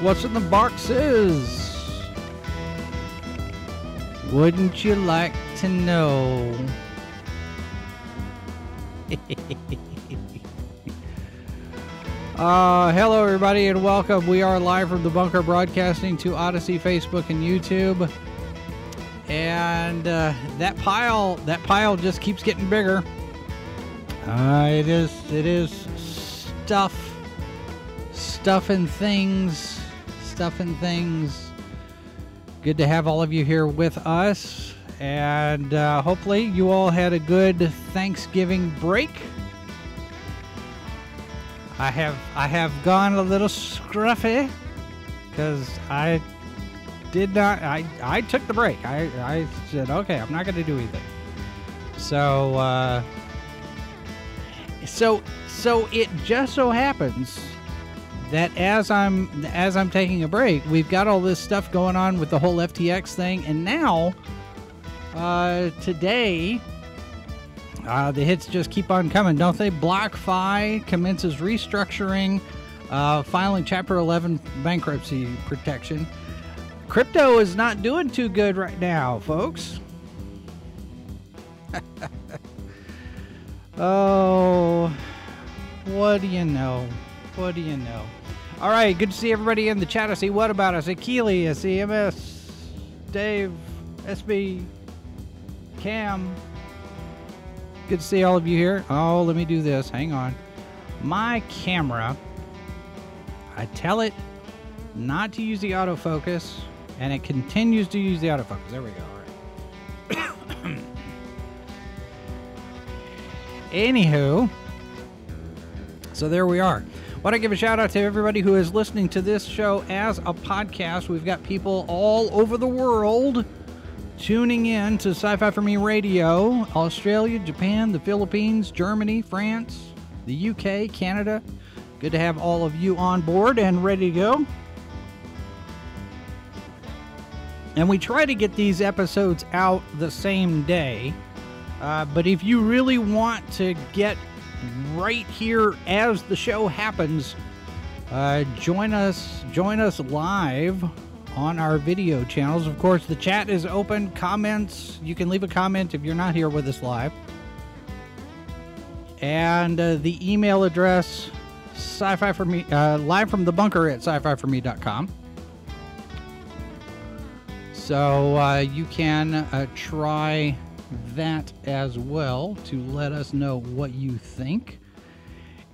What's in the boxes? Wouldn't you like to know? uh, hello, everybody, and welcome. We are live from the bunker broadcasting to Odysee, Facebook, and YouTube. And uh, that pile, that pile just keeps getting bigger. Uh, it is it is stuff stuff and things stuff and things. Good to have all of you here with us. And uh, hopefully you all had a good thanksgiving break. I have i have gone a little scruffy because i did not i i took the break. I i said okay i'm not going to do anything so uh so so it just so happens that as I'm as I'm taking a break, we've got all this stuff going on with the whole FTX thing, and now uh, today uh, the hits just keep on coming, don't they? BlockFi commences restructuring, uh, filing Chapter 11 bankruptcy protection. Crypto is not doing too good right now, folks. Oh, what do you know? What do you know? All right, good to see everybody in the chat. I see what about us? Akili, I see MS, Dave, SB, Cam. Good to see all of you here. Oh, let me do this. Hang on. My camera, I tell it not to use the autofocus, and it continues to use the autofocus. There we go. Anywho, so there we are. Want to give a shout out to everybody who is listening to this show as a podcast. We've got people all over the world tuning in to Sci Fi for Me Radio Australia, Japan, the Philippines, Germany, France, the UK, Canada. Good to have all of you on board and ready to go. And we try to get these episodes out the same day. Uh, but if you really want to get right here as the show happens, uh, join us. Join us live on our video channels. Of course, the chat is open. Comments. You can leave a comment if you're not here with us live. And uh, the email address, sci-fi for me, uh, live from the bunker at sci-fi for me.com. So uh, you can uh, try that as well to let us know what you think.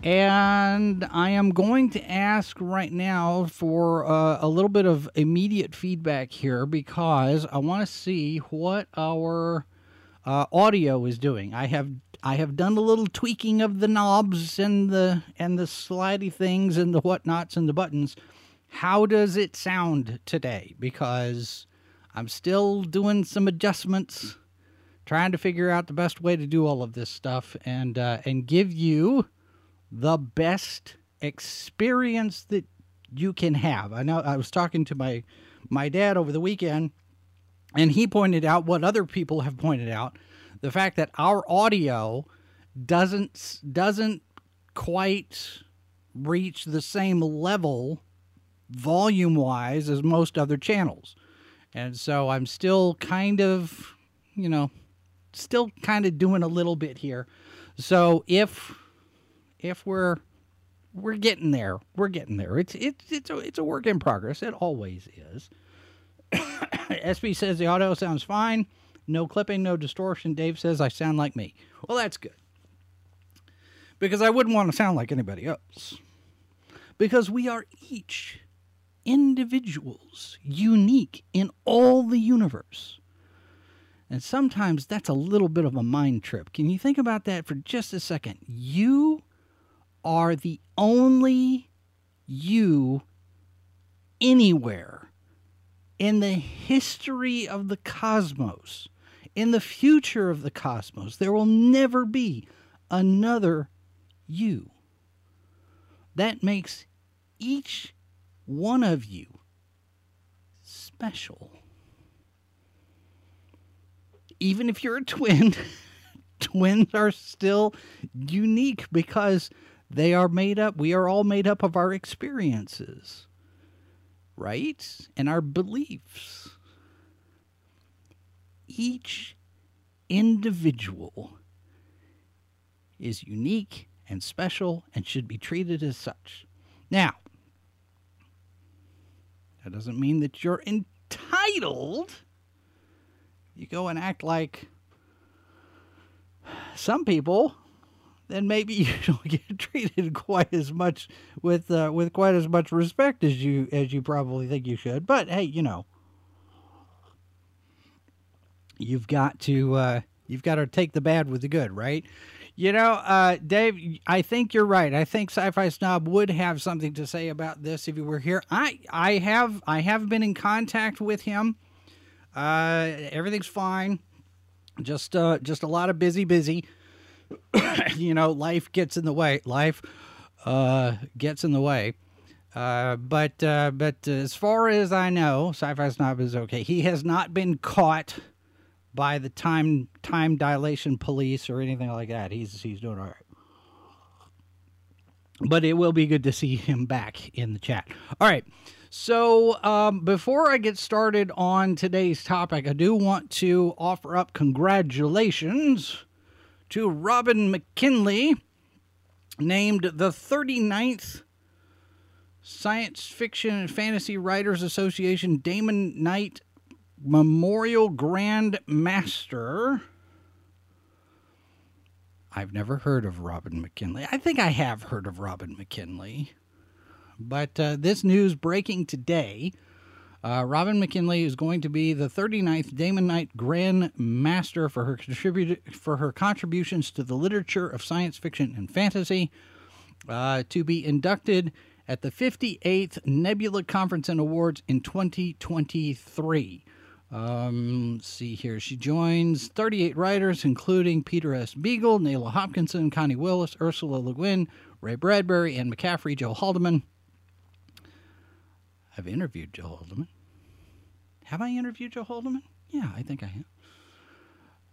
And I am going to ask right now for uh, a little bit of immediate feedback here because I want to see what our uh, audio is doing. I have I have done a little tweaking of the knobs and the and the slidey things and the whatnots and the buttons. How does it sound today? Because I'm still doing some adjustments trying to figure out the best way to do all of this stuff and uh, and give you the best experience that you can have. I know I was talking to my my dad over the weekend and he pointed out what other people have pointed out, the fact that our audio doesn't doesn't quite reach the same level volume wise as most other channels. And so I'm still kind of, you know, still kind of doing a little bit here. So if if we're we're getting there, we're getting there. It's it's it's a, it's a work in progress. It always is. SB says the audio sounds fine. No clipping, no distortion. Dave says I sound like me. Well, that's good. Because I wouldn't want to sound like anybody else. Because we are each individuals, unique in all the universe. And sometimes that's a little bit of a mind trip. Can you think about that for just a second? You are the only you anywhere in the history of the cosmos, in the future of the cosmos. There will never be another you. That makes each one of you special. Even if you're a twin, twins are still unique because they are made up, we are all made up of our experiences, right? And our beliefs. Each individual is unique and special and should be treated as such. Now, that doesn't mean that you're entitled. You go and act like some people, then maybe you don't get treated quite as much with uh, with quite as much respect as you as you probably think you should. But hey, you know, you've got to uh, you've got to take the bad with the good, right? You know, uh, Dave, I think you're right. I think Sci-Fi Snob would have something to say about this if he were here. I I have I have been in contact with him. Uh, everything's fine. Just uh, just a lot of busy, busy. you know, life gets in the way. Life uh, gets in the way. Uh, but uh, but as far as I know, Sci-Fi Snob is okay. He has not been caught by the time time dilation police or anything like that. He's he's doing all right. But it will be good to see him back in the chat. All right. So um, before I get started on today's topic, I do want to offer up congratulations to Robin McKinley, named the 39th Science Fiction and Fantasy Writers Association Damon Knight Memorial Grand Master. I've never heard of Robin McKinley. I think I have heard of Robin McKinley. But uh, this news breaking today uh, Robin McKinley is going to be the 39th Damon Knight Grand Master for her, contribu- for her contributions to the literature of science fiction and fantasy, uh, to be inducted at the 58th Nebula Conference and Awards in 2023. Um, see here. She joins 38 writers, including Peter S. Beagle, Nalo Hopkinson, Connie Willis, Ursula Le Guin, Ray Bradbury, Anne McCaffrey, Joe Haldeman. I've interviewed Joe Haldeman. Have I interviewed Joe Haldeman? Yeah, I think I have.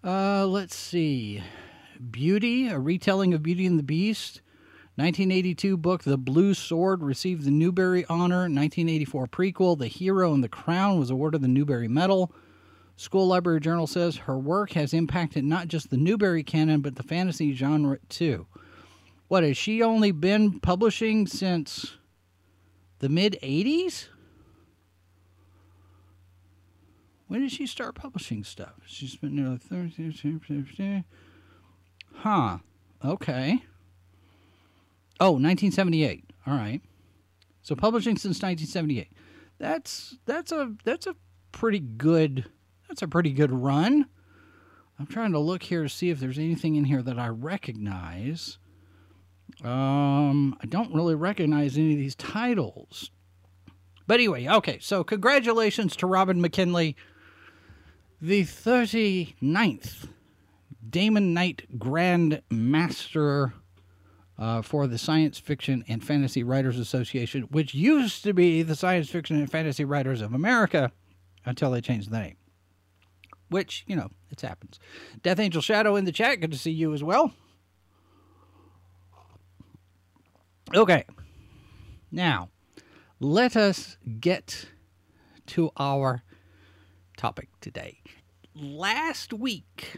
Uh, let's see. Beauty, a retelling of Beauty and the Beast. 1982 book The Blue Sword received the Newbery Honor. 1984 prequel The Hero and the Crown was awarded the Newbery Medal. School Library Journal says her work has impacted not just the Newbery canon but the fantasy genre too. What has she only been publishing since the mid 80s? When did she start publishing stuff? She's been nearly 30. Huh. Okay. Oh, 1978. All right. So publishing since 1978. That's that's a that's a pretty good that's a pretty good run. I'm trying to look here to see if there's anything in here that I recognize. Um, I don't really recognize any of these titles. But anyway, okay, so congratulations to Robin McKinley, the 39th Damon Knight Grand Master uh, for the Science Fiction and Fantasy Writers Association, which used to be the Science Fiction and Fantasy Writers of America until they changed the name. Which, you know, it happens. Death Angel Shadow in the chat, good to see you as well. Okay. Now, let us get to our topic today. Last week,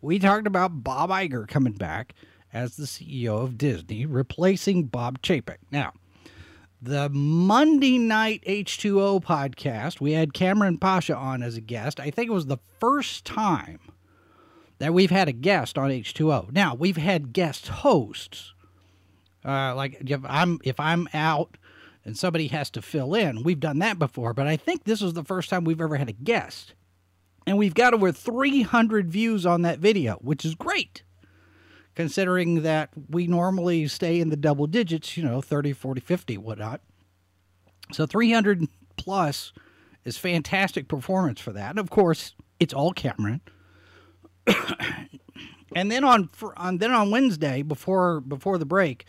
we talked about Bob Iger coming back as the CEO of Disney, replacing Bob Chapek. Now, the Monday night H2O podcast, we had Cameron Pasha on as a guest. I think it was the first time that we've had a guest on H2O. Now, we've had guest hosts. Uh, like if I'm if I'm out and somebody has to fill in, we've done that before, but I think this is the first time we've ever had a guest. And we've got over 300 views on that video, which is great considering that we normally stay in the double digits, you know, 30, 40, 50, whatnot. So 300 plus is fantastic performance for that. And of course, it's all Cameron. and then on, on then on Wednesday before before the break,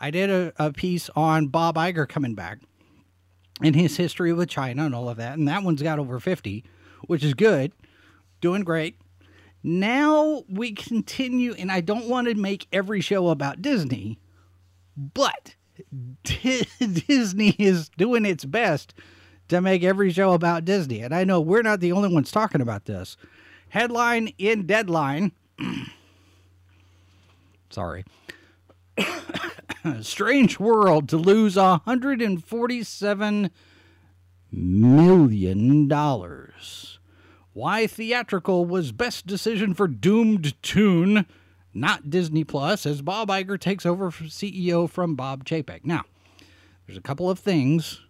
I did a, a piece on Bob Iger coming back and his history with China and all of that. And that one's got over 50, which is good. Doing great. Now we continue, and I don't want to make every show about Disney, but Disney is doing its best to make every show about Disney. And I know we're not the only ones talking about this. Headline in Deadline. Sorry. Strange World to lose $147 million. Why theatrical was best decision for doomed toon, not Disney Plus, as Bob Iger takes over CEO from Bob Chapek. Now, there's a couple of things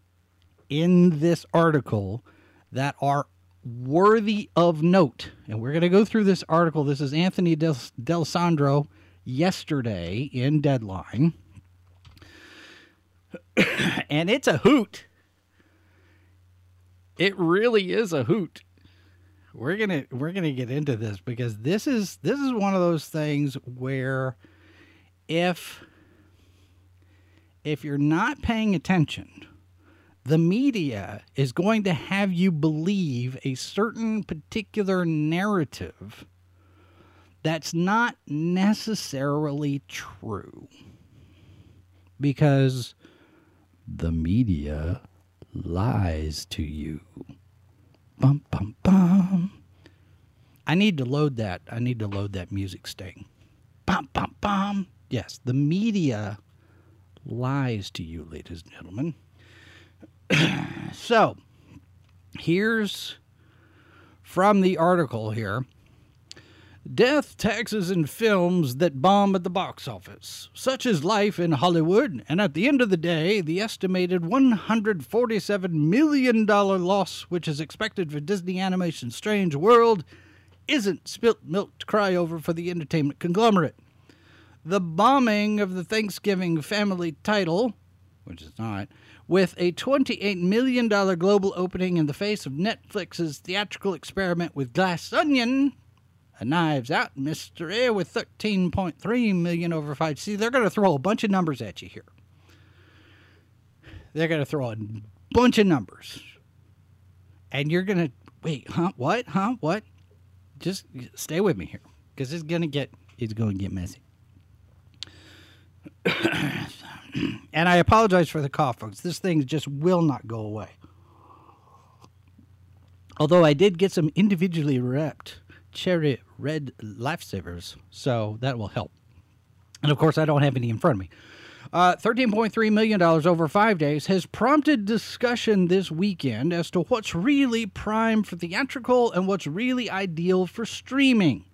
in this article that are worthy of note. And we're going to go through this article. This is Anthony Del, D'Alessandro yesterday in Deadline. and it's a hoot. It really is a hoot. We're going to we're going to get into this because this is this is one of those things where if if you're not paying attention, the media is going to have you believe a certain particular narrative that's not necessarily true because the media lies to you. Bum bum bum. I need to load that. I need to load that music sting. Bum bum bum. Yes, the media lies to you, ladies and gentlemen. so, here's from the article here. Death, taxes, and films that bomb at the box office. Such is life in Hollywood, and at the end of the day, the estimated $147 million loss which is expected for Disney Animation's Strange World isn't spilt milk to cry over for the entertainment conglomerate. The bombing of the Thanksgiving family title, which is not, with a $28 million global opening in the face of Netflix's theatrical experiment with Glass Onion, a Knives Out mystery eh, with 13.3 million over five. See, they're going to throw a bunch of numbers at you here. They're going to throw a bunch of numbers. And you're going to wait, huh? What? Huh? What? Just stay with me here because it's going to get it's going to get messy. and I apologize for the cough, folks. This thing just will not go away. Although I did get some individually wrapped cherry red lifesavers, so that will help. And of course, I don't have any in front of me. Uh, $13.3 million over five days has prompted discussion this weekend as to what's really prime for theatrical and what's really ideal for streaming.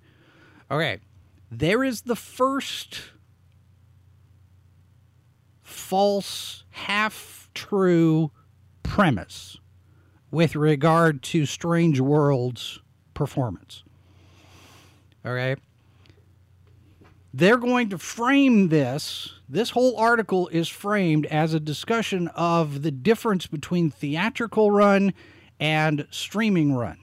Okay, there is the first false, half true premise with regard to Strange Worlds performance. Okay. They're going to frame this. This whole article is framed as a discussion of the difference between theatrical run and streaming run.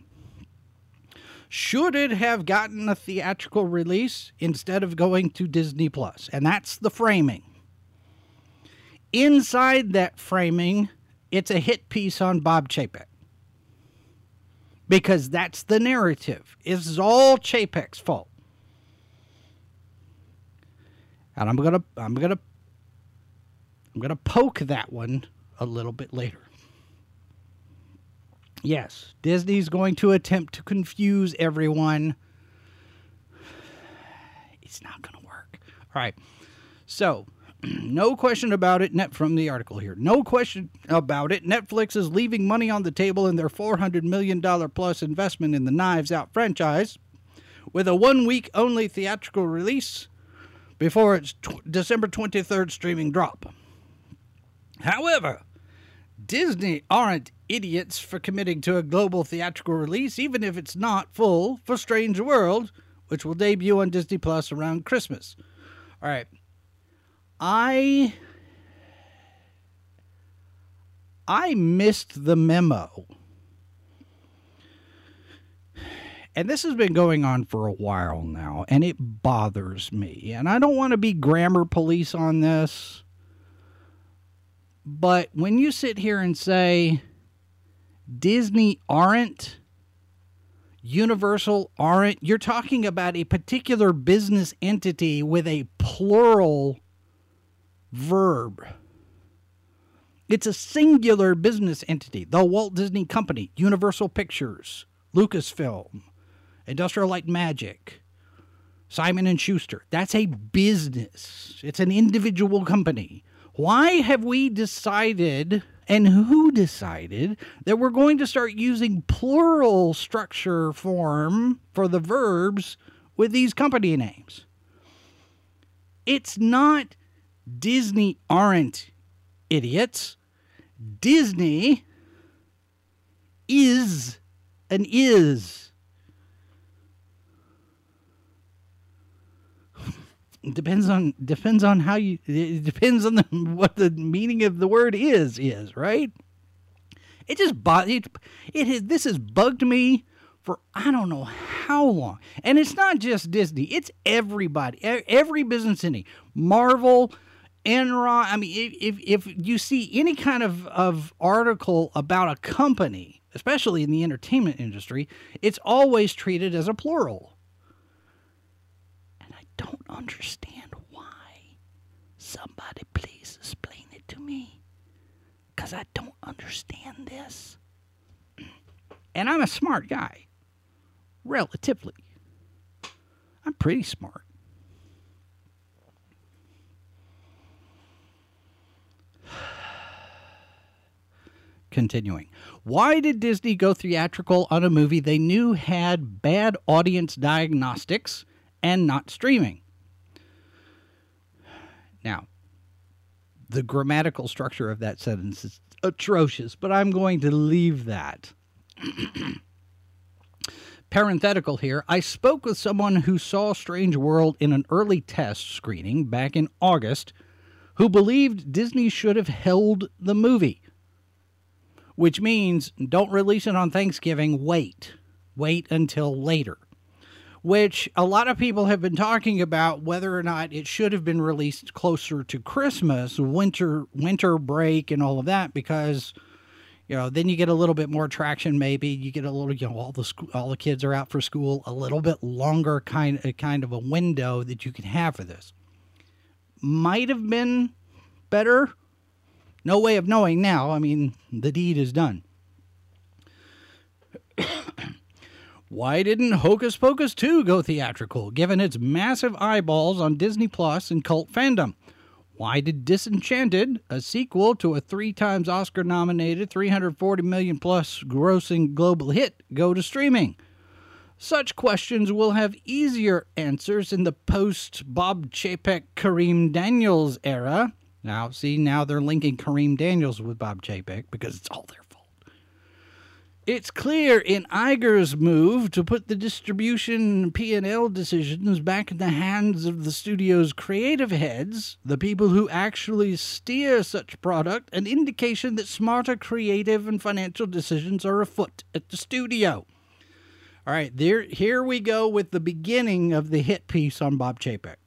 Should it have gotten a theatrical release instead of going to Disney Plus? And that's the framing. Inside that framing, it's a hit piece on Bob Chapek because that's the narrative. It's all Chapek's fault. And I'm gonna I'm gonna I'm gonna poke that one a little bit later. Yes, Disney's going to attempt to confuse everyone. It's not gonna work. All right. So no question about it. Net from the article here. No question about it. Netflix is leaving money on the table in their $400 million plus investment in the Knives Out franchise with a one week only theatrical release before its t- December 23rd streaming drop. However, Disney aren't idiots for committing to a global theatrical release, even if it's not full, for Strange World, which will debut on Disney Plus around Christmas. All right. I I missed the memo. And this has been going on for a while now, and it bothers me. And I don't want to be grammar police on this. But when you sit here and say Disney aren't, Universal aren't, you're talking about a particular business entity with a plural verb. It's a singular business entity. The Walt Disney Company, Universal Pictures, Lucasfilm, Industrial Light Magic, Simon and Schuster. That's a business. It's an individual company. Why have we decided and who decided that we're going to start using plural structure form for the verbs with these company names? It's not Disney aren't idiots. Disney is an is. depends on depends on how you it depends on the, what the meaning of the word is is right it just bought it, it has this has bugged me for i don't know how long and it's not just disney it's everybody every business any marvel enron i mean if if you see any kind of of article about a company especially in the entertainment industry it's always treated as a plural And I don't understand why. Somebody please explain it to me. Because I don't understand this. And I'm a smart guy. Relatively. I'm pretty smart. Continuing. Why did Disney go theatrical on a movie they knew had bad audience diagnostics and not streaming. Now, the grammatical structure of that sentence is atrocious, but I'm going to leave that. Parenthetical here, I spoke with someone who saw Strange World in an early test screening back in August who believed Disney should have held the movie. Which means don't release it on Thanksgiving, wait. Wait until later which a lot of people have been talking about whether or not it should have been released closer to Christmas, winter winter break, and all of that, because you know then you get a little bit more traction. Maybe you get a little, you know, all the school, all the kids are out for school, a little bit longer kind kind of a window that you can have for this. Might have been better. No way of knowing now. I mean, the deed is done. Why didn't Hocus Pocus 2 go theatrical, given its massive eyeballs on Disney Plus and cult fandom? Why did Disenchanted, a sequel to a three times Oscar nominated 340 million plus grossing global hit, go to streaming? Such questions will have easier answers in the post Bob Chapek Kareem Daniels era. Now, see, now they're linking Kareem Daniels with Bob Chapek because it's all their fault. It's clear in Iger's move to put the distribution P&L decisions back in the hands of the studio's creative heads, the people who actually steer such product, an indication that smarter creative and financial decisions are afoot at the studio. All right, there here we go with the beginning of the hit piece on Bob Chapek.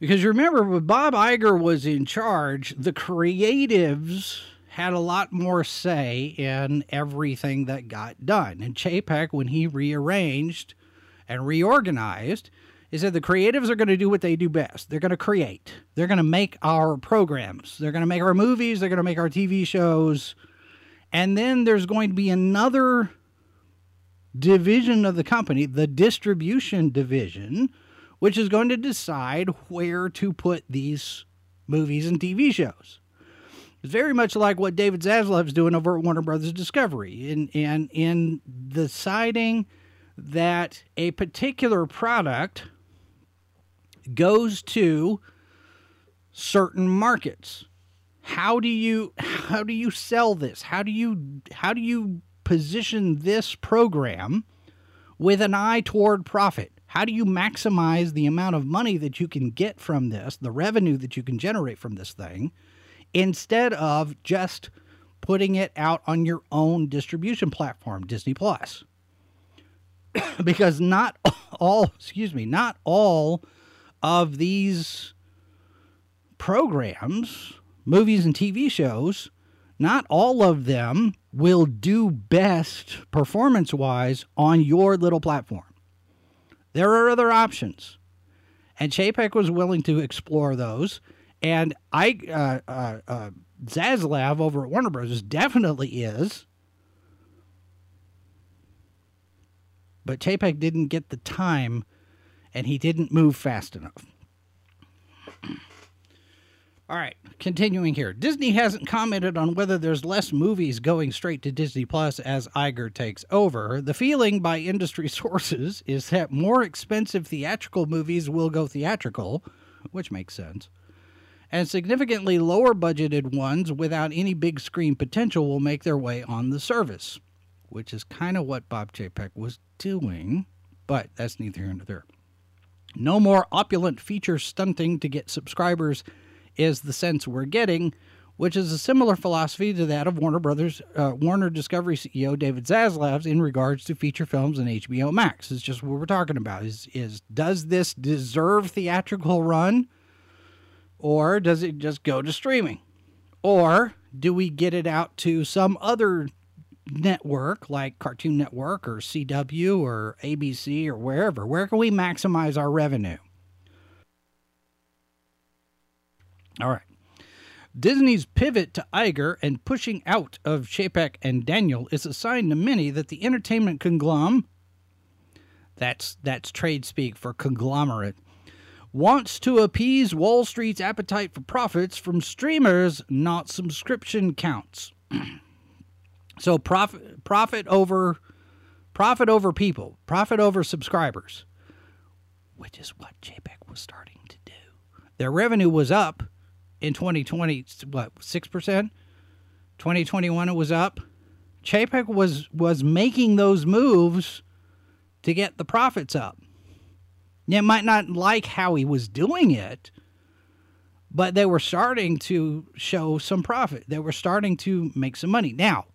Because remember, when Bob Iger was in charge, the creatives had a lot more say in everything that got done. And Chapek, when he rearranged and reorganized, he said the creatives are going to do what they do best. They're going to create. They're going to make our programs. They're going to make our movies. They're going to make our TV shows. And then there's going to be another division of the company, the distribution division, which is going to decide where to put these movies and TV shows. It's very much like what David Zaslav's doing over at Warner Brothers Discovery, in, in, in deciding that a particular product goes to certain markets. How do you how do you sell this? How do you how do you position this program with an eye toward profit? How do you maximize the amount of money that you can get from this, the revenue that you can generate from this thing, instead of just putting it out on your own distribution platform, Disney Plus? because not all, excuse me, not all of these programs, movies and TV shows, not all of them will do best performance wise on your little platform. There are other options. And Chapek was willing to explore those. And I, uh, uh, uh, Zaslav over at Warner Bros. definitely is. But Chapek didn't get the time and he didn't move fast enough. All right, continuing here. Disney hasn't commented on whether there's less movies going straight to Disney Plus as Iger takes over. The feeling by industry sources is that more expensive theatrical movies will go theatrical, which makes sense. And significantly lower budgeted ones without any big screen potential will make their way on the service, which is kind of what Bob Chapek was doing, but that's neither here nor there. No more opulent feature stunting to get subscribers is the sense we're getting, which is a similar philosophy to that of Warner Brothers, uh, Warner Discovery CEO David Zaslav's in regards to feature films and HBO Max. It's just what we're talking about. Is is does this deserve theatrical run, or does it just go to streaming, or do we get it out to some other network like Cartoon Network or CW or ABC or wherever? Where can we maximize our revenue? All right. Disney's pivot to Iger and pushing out of Chapek and Daniel is a sign to many that the entertainment conglomerate that's that's trade speak for conglomerate wants to appease Wall Street's appetite for profits from streamers, not subscription counts. so profit profit over profit over people, profit over subscribers, which is what Chapek was starting to do. Their revenue was up in 2020, what, 6%? 2021 it was up. Chapek was was making those moves to get the profits up. You might not like how he was doing it, but they were starting to show some profit. They were starting to make some money. Now,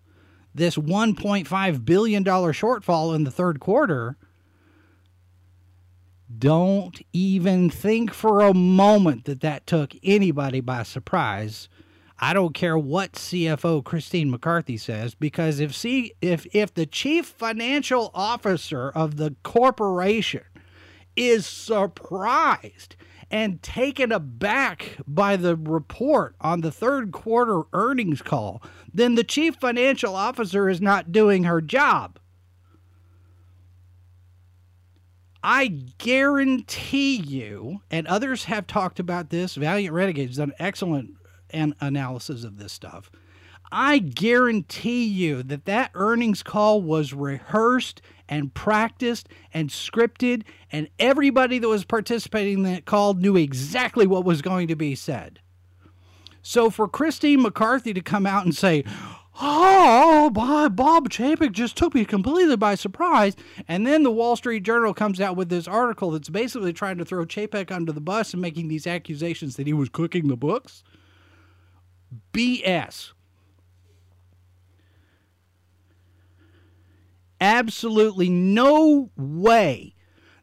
this $1.5 billion shortfall in the third quarter don't even think for a moment that that took anybody by surprise. I don't care what CFO Christine McCarthy says because if see if if the chief financial officer of the corporation is surprised and taken aback by the report on the third quarter earnings call, then the chief financial officer is not doing her job. I guarantee you, and others have talked about this, Valiant Renegades done excellent an- analysis of this stuff. I guarantee you that that earnings call was rehearsed and practiced and scripted, and everybody that was participating in that call knew exactly what was going to be said. So for Christine McCarthy to come out and say, oh, Bob, Bob Chapek just took me completely by surprise. And then the Wall Street Journal comes out with this article that's basically trying to throw Chapek under the bus and making these accusations that he was cooking the books. BS. Absolutely no way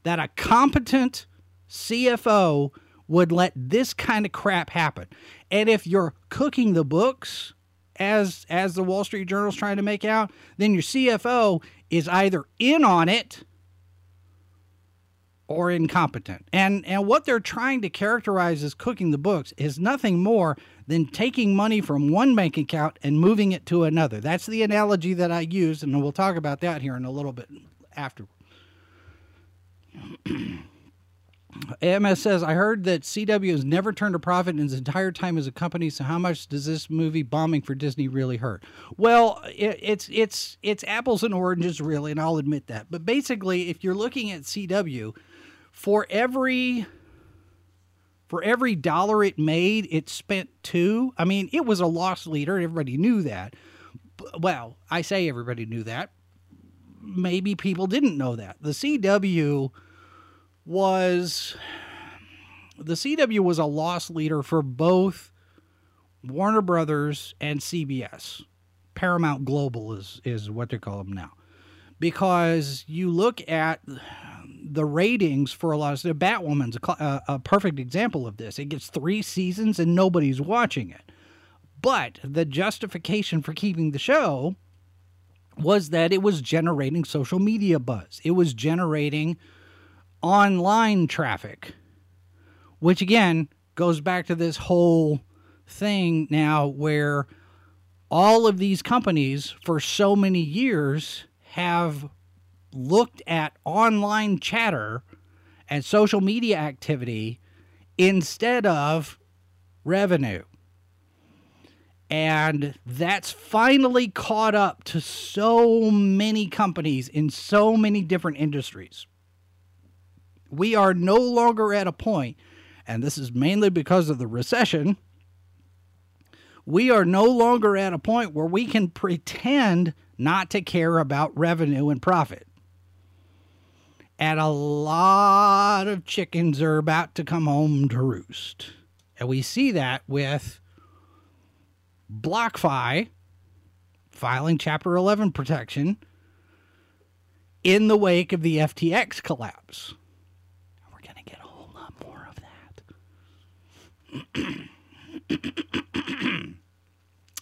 that a competent CFO would let this kind of crap happen. And if you're cooking the books, as as the Wall Street Journal's trying to make out, then your CFO is either in on it or incompetent. And and what they're trying to characterize as cooking the books is nothing more than taking money from one bank account and moving it to another. That's the analogy that I use and we'll talk about that here in a little bit after. AMS says, I heard that CW has never turned a profit in its entire time as a company. So how much does this movie bombing for Disney really hurt? Well, it, it's it's it's apples and oranges, really, and I'll admit that. But basically, if you're looking at CW, for every for every dollar it made, it spent two. I mean, it was a loss leader. Everybody knew that. Well, I say everybody knew that. Maybe people didn't know that. The CW was the CW was a loss leader for both Warner Brothers and CBS. Paramount Global is is what they call them now. Because you look at the ratings for a lot of stuff. Batwoman's a, uh, a perfect example of this. It gets three seasons and nobody's watching it. But the justification for keeping the show was that it was generating social media buzz. It was generating online traffic, which again goes back to this whole thing now where all of these companies for so many years have looked at online chatter and social media activity instead of revenue. And that's finally caught up to so many companies in so many different industries. We are no longer at a point, and this is mainly because of the recession. We are no longer at a point where we can pretend not to care about revenue and profit. And a lot of chickens are about to come home to roost. And we see that with BlockFi filing Chapter 11 protection in the wake of the FTX collapse. We're going to get a whole lot more of that.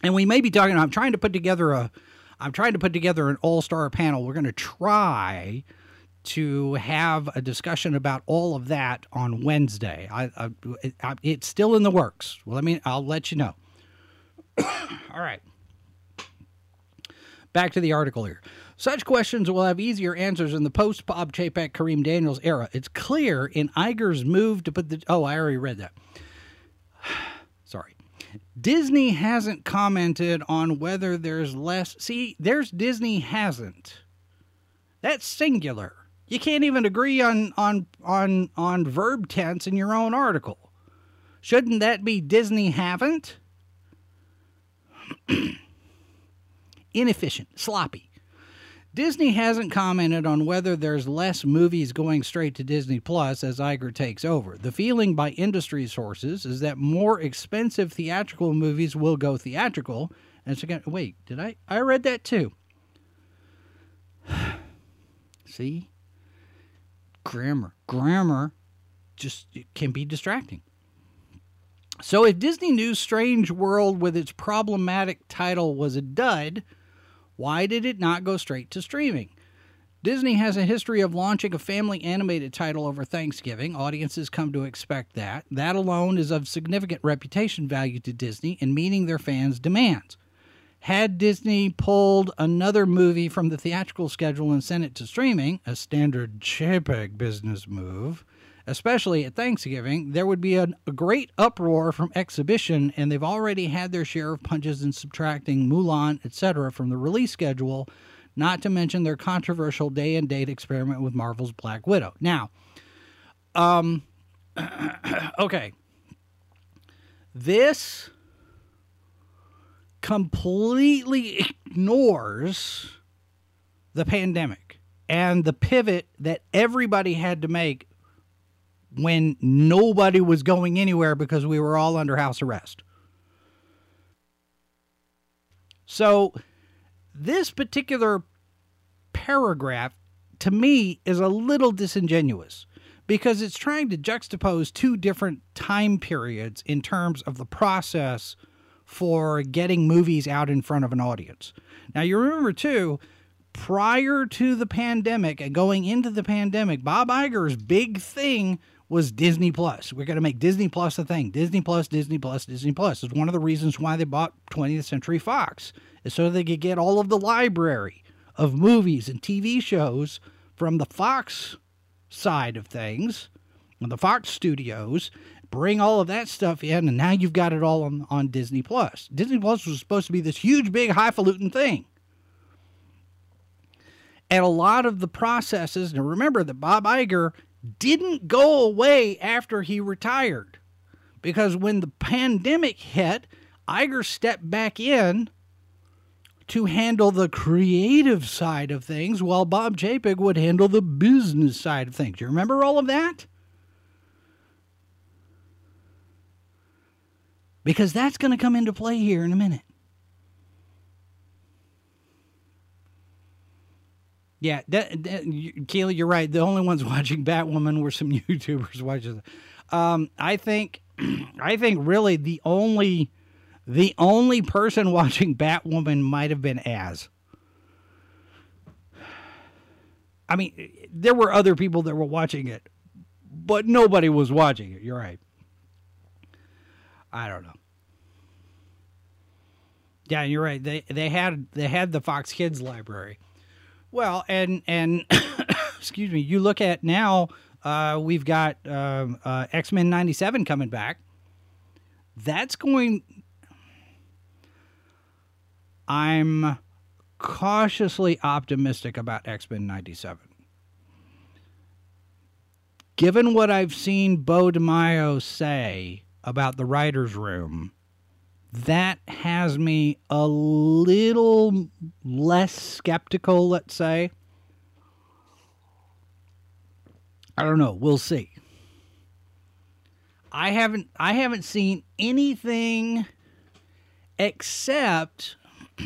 and we may be talking, I'm trying to put together a I'm trying to put together an all-star panel. We're going to try to have a discussion about all of that on Wednesday. I, I, I, it's still in the works. Well, I mean, I'll let you know. All right. Back to the article here. Such questions will have easier answers in the post Bob Chapek Kareem Daniels era. It's clear in Iger's move to put the. Oh, I already read that. Sorry. Disney hasn't commented on whether there's less. See, there's Disney hasn't. That's singular. You can't even agree on on on on verb tense in your own article. Shouldn't that be Disney haven't? Inefficient, sloppy. Disney hasn't commented on whether there's less movies going straight to Disney Plus as Iger takes over. The feeling by industry sources is that more expensive theatrical movies will go theatrical. And so, again, wait, did I? I read that too. See? Grammar. Grammar just can be distracting. So if Disney News Strange World with its problematic title was a dud, why did it not go straight to streaming? Disney has a history of launching a family animated title over Thanksgiving. Audiences come to expect that. That alone is of significant reputation value to Disney in meeting their fans' demands. Had Disney pulled another movie from the theatrical schedule and sent it to streaming, a standard Chapek business move, especially at Thanksgiving, there would be a, great uproar from exhibition, and they've already had their share of punches in subtracting Mulan, etc., from the release schedule, not to mention their controversial day and date experiment with Marvel's Black Widow. Now, um, okay. This completely ignores the pandemic and the pivot that everybody had to make when nobody was going anywhere because we were all under house arrest. So, this particular paragraph to me is a little disingenuous because it's trying to juxtapose two different time periods in terms of the process for getting movies out in front of an audience. Now, you remember too, prior to the pandemic and going into the pandemic, Bob Iger's big thing was Disney Plus. We're going to make Disney Plus a thing. Disney Plus, Disney Plus, Disney Plus is one of the reasons why they bought 20th Century Fox, is so they could get all of the library of movies and TV shows from the Fox side of things, and the Fox studios, bring all of that stuff in, and now you've got it all on, on Disney Plus. Disney Plus was supposed to be this huge, big, highfalutin thing. And a lot of the processes, and remember that Bob Iger didn't go away after he retired. Because when the pandemic hit, Iger stepped back in to handle the creative side of things while Bob Chapek would handle the business side of things. You remember all of that? Because that's going to come into play here in a minute. Yeah, that, that, Keely, you're right. The only ones watching Batwoman were some YouTubers watching. Um, I think, I think really the only, the only person watching Batwoman might have been Az. I mean, there were other people that were watching it, but nobody was watching it. You're right. I don't know. Yeah, you're right. They they had they had the Fox Kids library. Well, and and excuse me, you look at now uh, we've got um, uh, X Men '97 coming back. That's going. I'm cautiously optimistic about X Men '97. Given what I've seen Beau DeMaio say about the writer's room, that has me a little less skeptical, let's say. I don't know, we'll see. I haven't I haven't seen anything except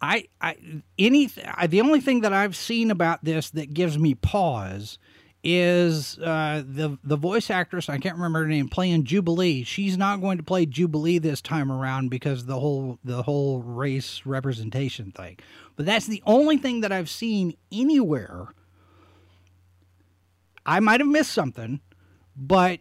I I any the only thing that I've seen about this that gives me pause is uh, the the voice actress I can't remember her name playing Jubilee. She's not going to play Jubilee this time around because the whole the whole race representation thing. But that's the only thing that I've seen anywhere. I might have missed something, but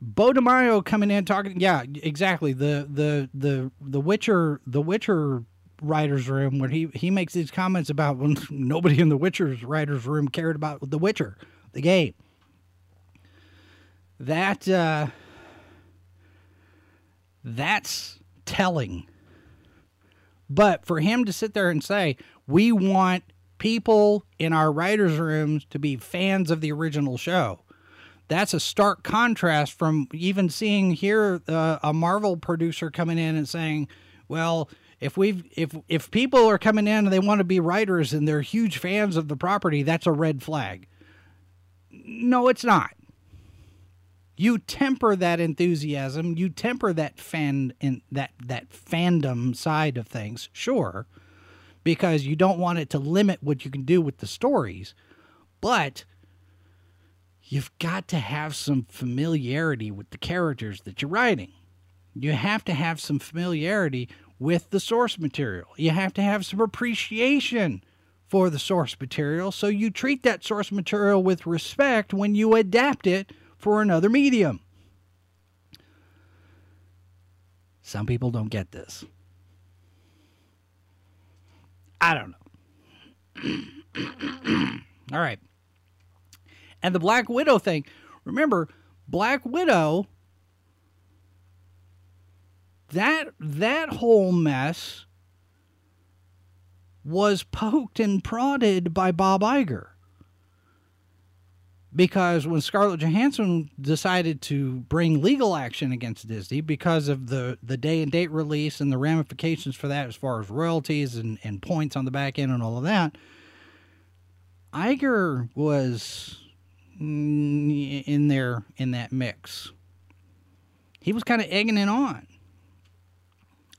Beau DeMaio coming in talking. Yeah, exactly. The the the the Witcher the Witcher writers room where he he makes these comments about when nobody in the Witcher's writers room cared about the Witcher the game. That uh, that's telling. But for him to sit there and say, "We want people in our writers' rooms to be fans of the original show," that's a stark contrast from even seeing here uh, a Marvel producer coming in and saying, "Well." If we've if if people are coming in and they want to be writers and they're huge fans of the property, that's a red flag. No, it's not. You temper that enthusiasm, you temper that fan in that that fandom side of things, sure, because you don't want it to limit what you can do with the stories. But you've got to have some familiarity with the characters that you're writing. You have to have some familiarity with the source material. You have to have some appreciation for the source material, so you treat that source material with respect when you adapt it for another medium. Some people don't get this. I don't know. All right. And the Black Widow thing. Remember, Black Widow that that whole mess was poked and prodded by Bob Iger. Because when Scarlett Johansson decided to bring legal action against Disney because of the, the day and date release and the ramifications for that as far as royalties and, and points on the back end and all of that, Iger was in there in that mix. He was kind of egging it on.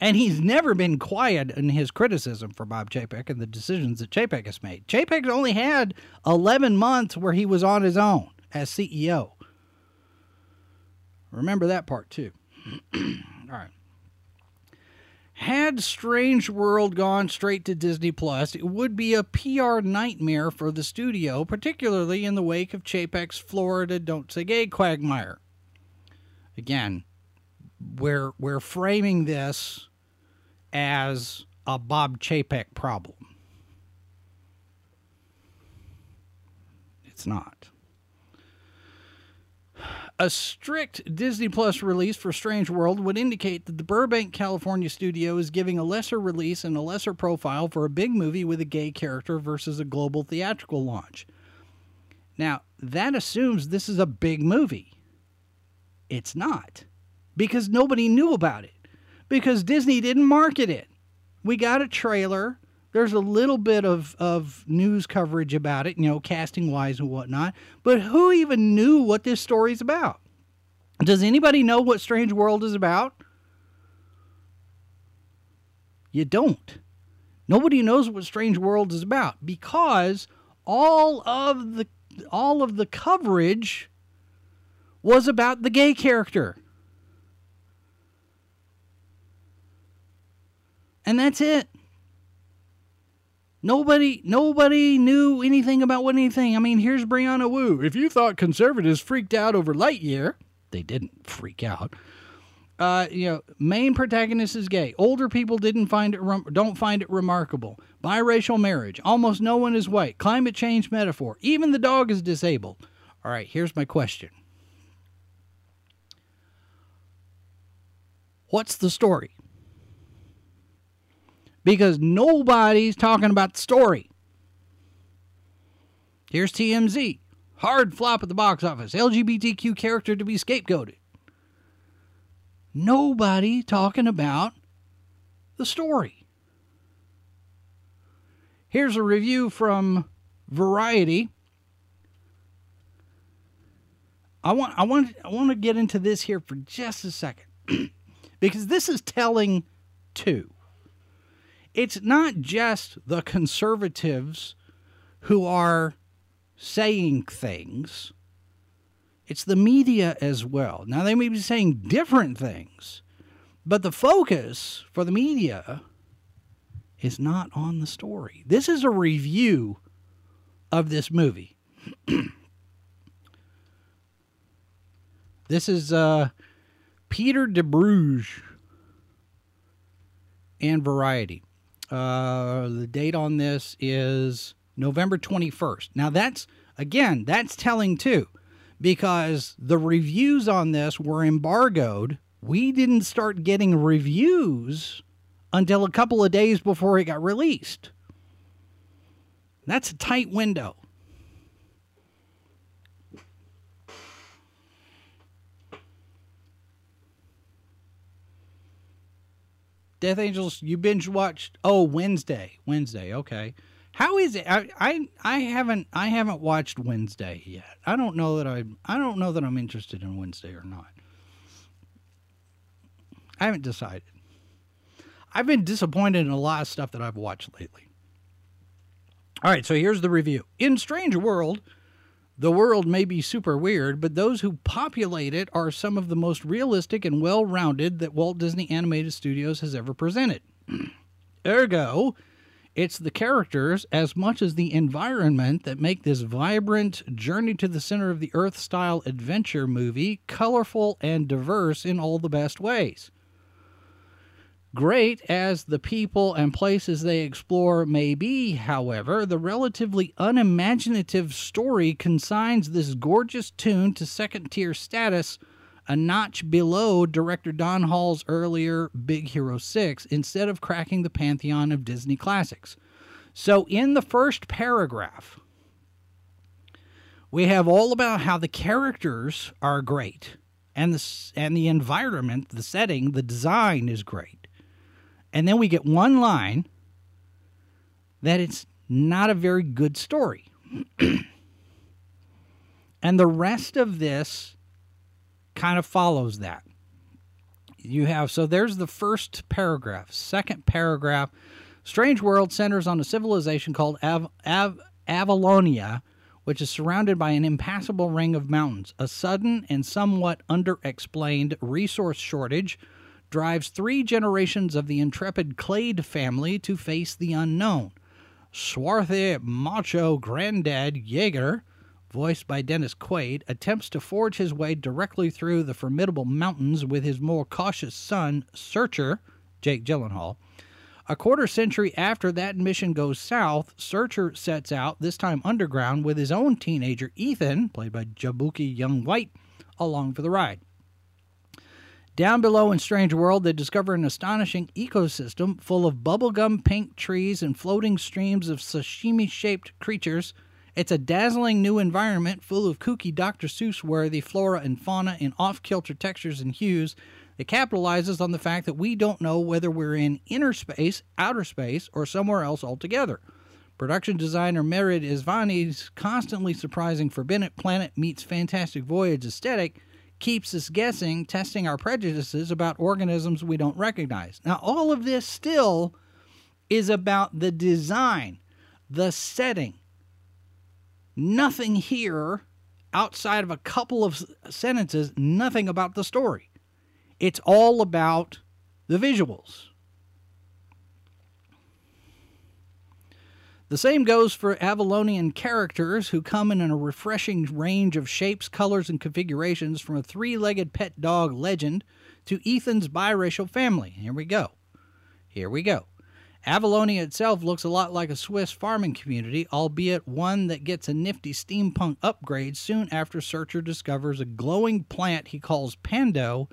And he's never been quiet in his criticism for Bob Chapek and the decisions that Chapek has made. Chapek's only had 11 months where he was on his own as CEO. Remember that part too. All right. Had Strange World gone straight to Disney Plus, it would be a PR nightmare for the studio, particularly in the wake of Chapek's Florida Don't Say Gay quagmire. Again, we're we're framing this as a Bob Chapek problem. It's not. A strict Disney Plus release for Strange World would indicate that the Burbank, California studio is giving a lesser release and a lesser profile for a big movie with a gay character versus a global theatrical launch. Now, that assumes this is a big movie. It's not, because nobody knew about it because Disney didn't market it. We got a trailer. There's a little bit of, of news coverage about it, you know, casting wise and whatnot. But who even knew what this story's about? Does anybody know what Strange World is about? You don't. Nobody knows what Strange World is about because all of the all of the coverage was about the gay character. And that's it. Nobody nobody knew anything about what anything. I mean, here's Brianna Wu. If you thought conservatives freaked out over Lightyear, they didn't freak out. Uh, you know, main protagonist is gay. Older people didn't find it rem- don't find it remarkable. Biracial marriage. Almost no one is white. Climate change metaphor. Even the dog is disabled. All right, here's my question. What's the story? Because nobody's talking about the story. Here's TMZ. Hard flop at the box office. LGBTQ character to be scapegoated. Nobody talking about the story. Here's a review from Variety. I want I want I want to get into this here for just a second. because this is telling too. It's not just the conservatives who are saying things, it's the media as well. Now, they may be saying different things, but the focus for the media is not on the story. This is a review of this movie. this is uh, Peter DeBruge and Variety. Uh, the date on this is November 21st. Now, that's, again, that's telling too, because the reviews on this were embargoed. We didn't start getting reviews until a couple of days before it got released. That's a tight window. Death Angels, you binge watched? Oh, Wednesday, Wednesday. Okay, how is it? I, I I haven't I haven't watched Wednesday yet. I don't know that I I don't know that I'm interested in Wednesday or not. I haven't decided. I've been disappointed in a lot of stuff that I've watched lately. All right, so here's the review. In Strange World, the world may be super weird, but those who populate it are some of the most realistic and well rounded that Walt Disney Animated Studios has ever presented. Ergo, it's the characters as much as the environment that make this vibrant journey to the center of the earth style adventure movie colorful and diverse in all the best ways. Great as the people and places they explore may be, however, the relatively unimaginative story consigns this gorgeous toon to second tier status, a notch below director Don Hall's earlier Big Hero 6, instead of cracking the pantheon of Disney classics. So, in the first paragraph, we have all about how the characters are great and the, and the environment, the setting, the design is great and then we get one line that it's not a very good story. and the rest of this kind of follows that. You have, so there's the first paragraph. Second paragraph Strange World centers on a civilization called Av- Av- Avalonia, which is surrounded by an impassable ring of mountains. A sudden and somewhat underexplained resource shortage drives three generations of the intrepid Clade family to face the unknown. Swarthy macho granddad Jaeger, voiced by Dennis Quaid, attempts to forge his way directly through the formidable mountains with his more cautious son, Searcher, Jake Gyllenhaal. A quarter century after that mission goes south, Searcher sets out, this time underground, with his own teenager Ethan, played by Jaboukie Young White, along for the ride. Down below in Strange World, they discover an astonishing ecosystem full of bubblegum pink trees and floating streams of sashimi shaped creatures. It's a dazzling new environment full of kooky Dr. Seuss worthy flora and fauna in off kilter textures and hues. It capitalizes on the fact that we don't know whether we're in inner space, outer space, or somewhere else altogether. Production designer Mehrdad Isvandi's constantly surprising Forbidden Planet meets Fantastic Voyage aesthetic keeps us guessing, testing our prejudices about organisms we don't recognize. Now, all of this still is about the design, the setting. Nothing here outside of a couple of sentences, nothing about the story. It's all about the visuals. The same goes for Avalonian characters who come in a refreshing range of shapes, colors, and configurations from a three legged pet dog legend to Ethan's biracial family. Here we go. Here we go. Avalonia itself looks a lot like a Swiss farming community, albeit one that gets a nifty steampunk upgrade soon after Searcher discovers a glowing plant he calls Pando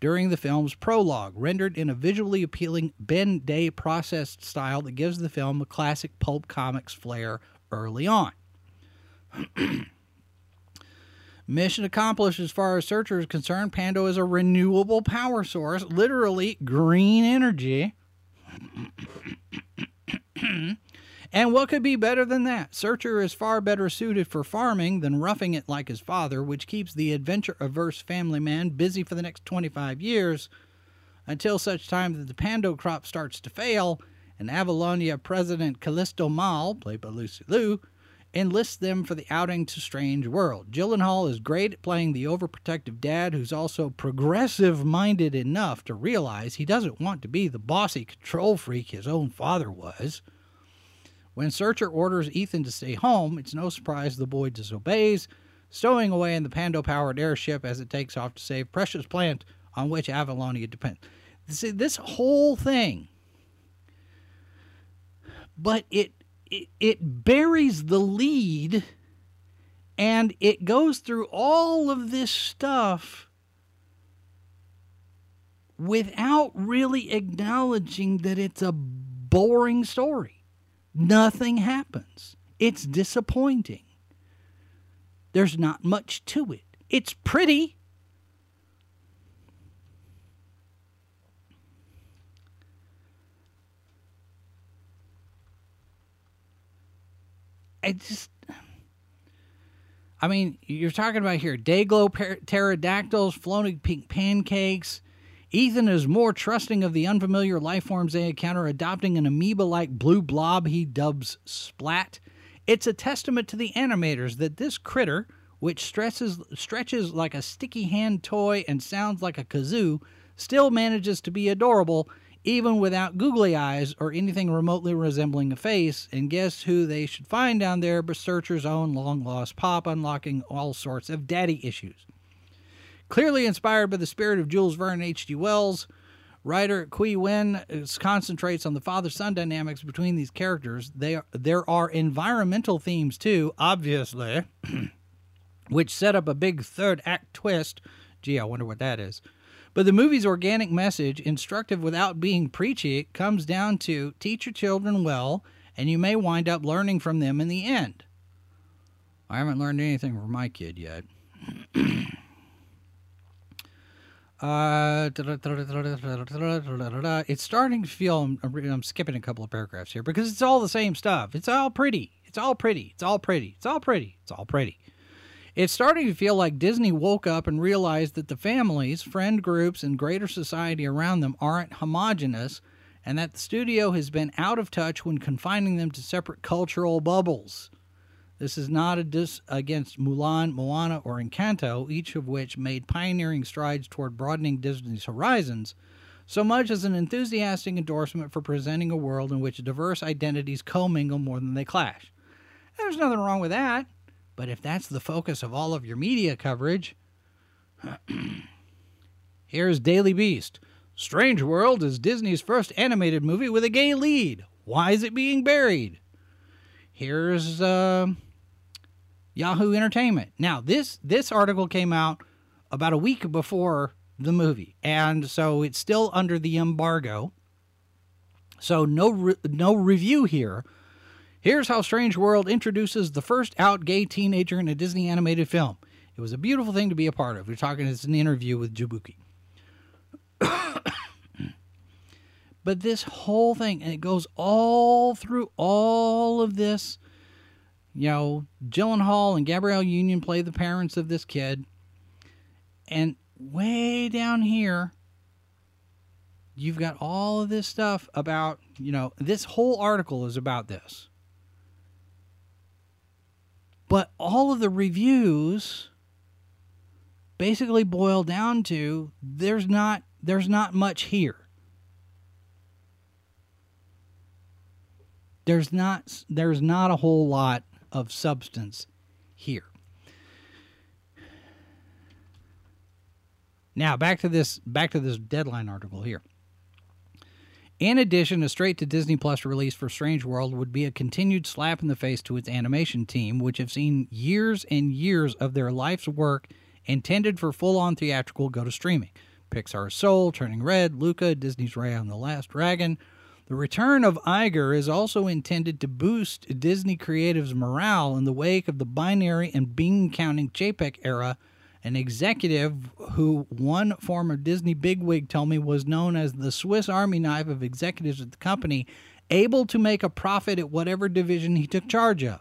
during the film's prologue, rendered in a visually appealing Ben Day processed style that gives the film a classic pulp comics flair early on. Mission accomplished as far as Searcher is concerned. Pando is a renewable power source, literally green energy. And what could be better than that? Searcher is far better suited for farming than roughing it like his father, which keeps the adventure averse family man busy for the next 25 years until such time that the Pando crop starts to fail and Avalonia President Callisto Mal, played by Lucy Liu, enlists them for the outing to Strange World. Gyllenhaal is great at playing the overprotective dad who's also progressive minded enough to realize he doesn't want to be the bossy control freak his own father was. When Searcher orders Ethan to stay home, it's no surprise the boy disobeys, stowing away in the Pando powered airship as it takes off to save precious plant on which Avalonia depends. See, this whole thing, but it, it, it buries the lead and it goes through all of this stuff without really acknowledging that it's a boring story. Nothing happens. It's disappointing. There's not much to it. It's pretty. I just. I mean, you're talking about here Dayglow pterodactyls, floating pink pancakes, Ethan is more trusting of the unfamiliar life forms they encounter, adopting an amoeba like blue blob he dubs Splat. It's a testament to the animators that this critter, which stresses, stretches like a sticky hand toy and sounds like a kazoo, still manages to be adorable even without googly eyes or anything remotely resembling a face. And guess who they should find down there but Searcher's own long lost pop, unlocking all sorts of daddy issues. Clearly inspired by the spirit of Jules Verne and H.G. Wells, writer Qui Nguyen concentrates on the father son dynamics between these characters. They are, there are environmental themes too, obviously, which set up a big third act twist. Gee, I wonder what that is. But the movie's organic message, instructive without being preachy, comes down to teach your children well, and you may wind up learning from them in the end. I haven't learned anything from my kid yet. Uh, it's starting to feel. I'm, I'm, skipping a couple of paragraphs here because it's all the same stuff. It's all pretty. It's all pretty. It's all pretty. It's all pretty. It's all pretty. It's starting to feel like Disney woke up and realized that the families, friend groups, and greater society around them aren't homogenous, and that the studio has been out of touch when confining them to separate cultural bubbles. This is not a diss against Mulan, Moana, or Encanto, each of which made pioneering strides toward broadening Disney's horizons, so much as an enthusiastic endorsement for presenting a world in which diverse identities commingle more than they clash. There's nothing wrong with that, but if that's the focus of all of your media coverage, here's Daily Beast. Strange World is Disney's first animated movie with a gay lead. Why is it being buried? Here's uh, Yahoo Entertainment. Now, this this article came out about a week before the movie, and so it's still under the embargo. So no re- no review here. Here's how Strange World introduces the first out gay teenager in a Disney animated film. It was a beautiful thing to be a part of. We're talking it's an interview with Jaboukie. but this whole thing, and it goes all through all of this. You know, Gyllenhaal and Gabrielle Union play the parents of this kid. And way down here, you've got all of this stuff about, you know, this whole article is about this. But all of the reviews basically boil down to there's not there's not much here. There's not there's not a whole lot of substance here. Now back to this back to this deadline article here. In addition, a straight to Disney Plus release for Strange World would be a continued slap in the face to its animation team, which have seen years and years of their life's work intended for full on theatrical go to streaming. Pixar's Soul, Turning Red, Luca, Disney's Raya and the Last Dragon. The return of Iger is also intended to boost Disney Creative's morale in the wake of the binary and bean counting Chapek era an executive who one former Disney bigwig told me was known as the Swiss Army knife of executives at the company, able to make a profit at whatever division he took charge of.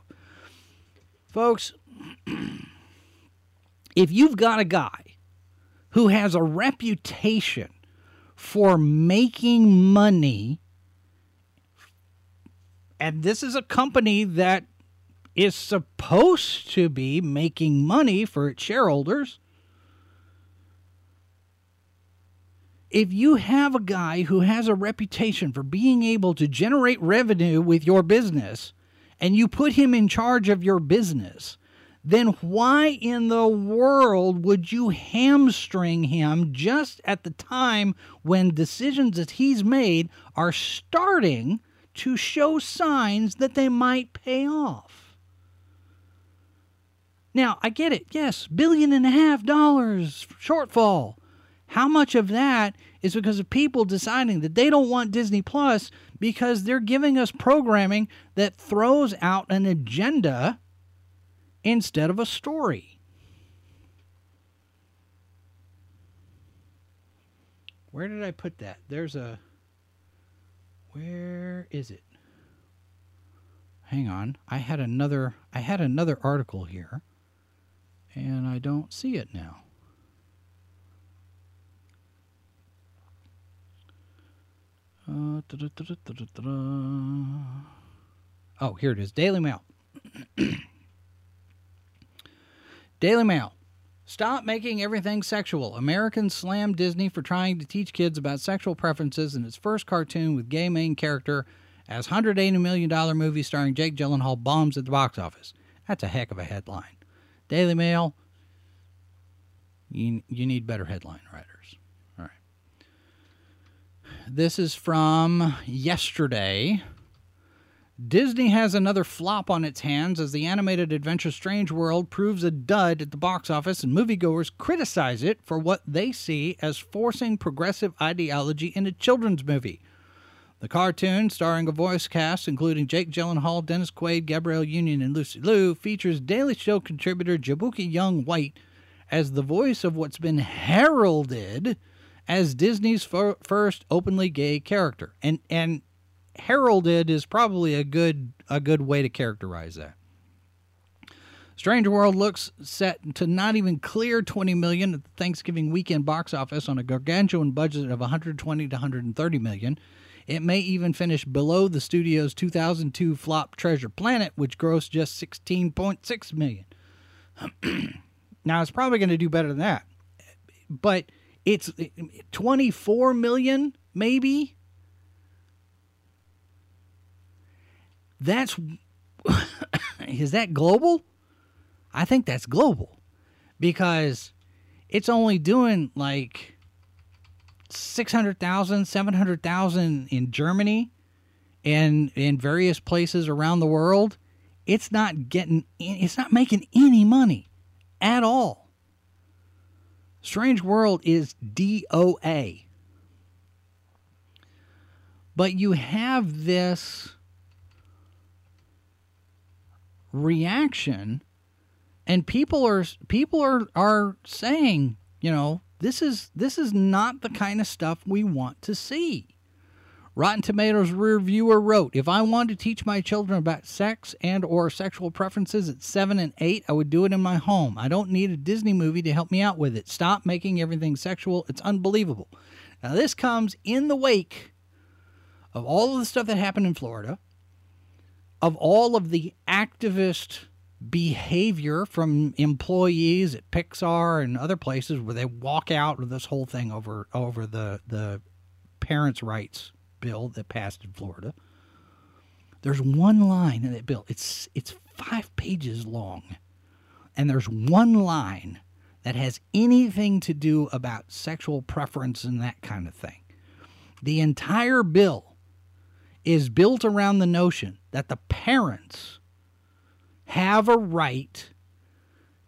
Folks, if you've got a guy who has a reputation for making money, and this is a company that is supposed to be making money for its shareholders. If you have a guy who has a reputation for being able to generate revenue with your business and you put him in charge of your business, then why in the world would you hamstring him just at the time when decisions that he's made are starting to show signs that they might pay off? Now, I get it. Yes, billion and a half dollars shortfall. How much of that is because of people deciding that they don't want Disney Plus because they're giving us programming that throws out an agenda instead of a story? Where did I put that? There's a. Where is it? Hang on. I had another I had another article here and I don't see it now. Uh, oh, here it is Daily Mail. Daily Mail. Stop making everything sexual. Americans slam Disney for trying to teach kids about sexual preferences in its first cartoon with gay main character as $180 million movie starring Jake Gyllenhaal bombs at the box office. That's a heck of a headline. Daily Mail, you, you need better headline writers. All right. This is from yesterday. Disney has another flop on its hands as the animated adventure Strange World proves a dud at the box office, and moviegoers criticize it for what they see as forcing progressive ideology in a children's movie. The cartoon, starring a voice cast including Jake Gyllenhaal, Dennis Quaid, Gabrielle Union, and Lucy Liu, features Daily Show contributor Jaboukie Young-White as the voice of what's been heralded as Disney's fir- first openly gay character. And and heralded is probably a good a good way to characterize that. Strange World looks set to not even clear 20 million at the Thanksgiving weekend box office on a gargantuan budget of 120 to 130 million. It may even finish below the studio's 2002 flop Treasure Planet, which grossed just 16.6 million. now it's probably going to do better than that, but it's 24 million, maybe. That's is that global? I think that's global because it's only doing like 600,000, 700,000 in Germany and in various places around the world, it's not getting it's not making any money at all. Strange World is DOA. But you have this reaction and people are people are are saying, you know, This is this is not the kind of stuff we want to see. Rotten Tomatoes reviewer wrote, "If I wanted to teach my children about sex and or sexual preferences at 7 and 8, I would do it in my home. I don't need a Disney movie to help me out with it. Stop making everything sexual. It's unbelievable." Now this comes in the wake of all of the stuff that happened in Florida, of all of the activist behavior from employees at Pixar and other places where they walk out with this whole thing over over the the parents' rights bill that passed in Florida. There's one line in that bill. It's it's 5 pages long. And there's one line that has anything to do about sexual preference and that kind of thing. The entire bill is built around the notion that the parents have a right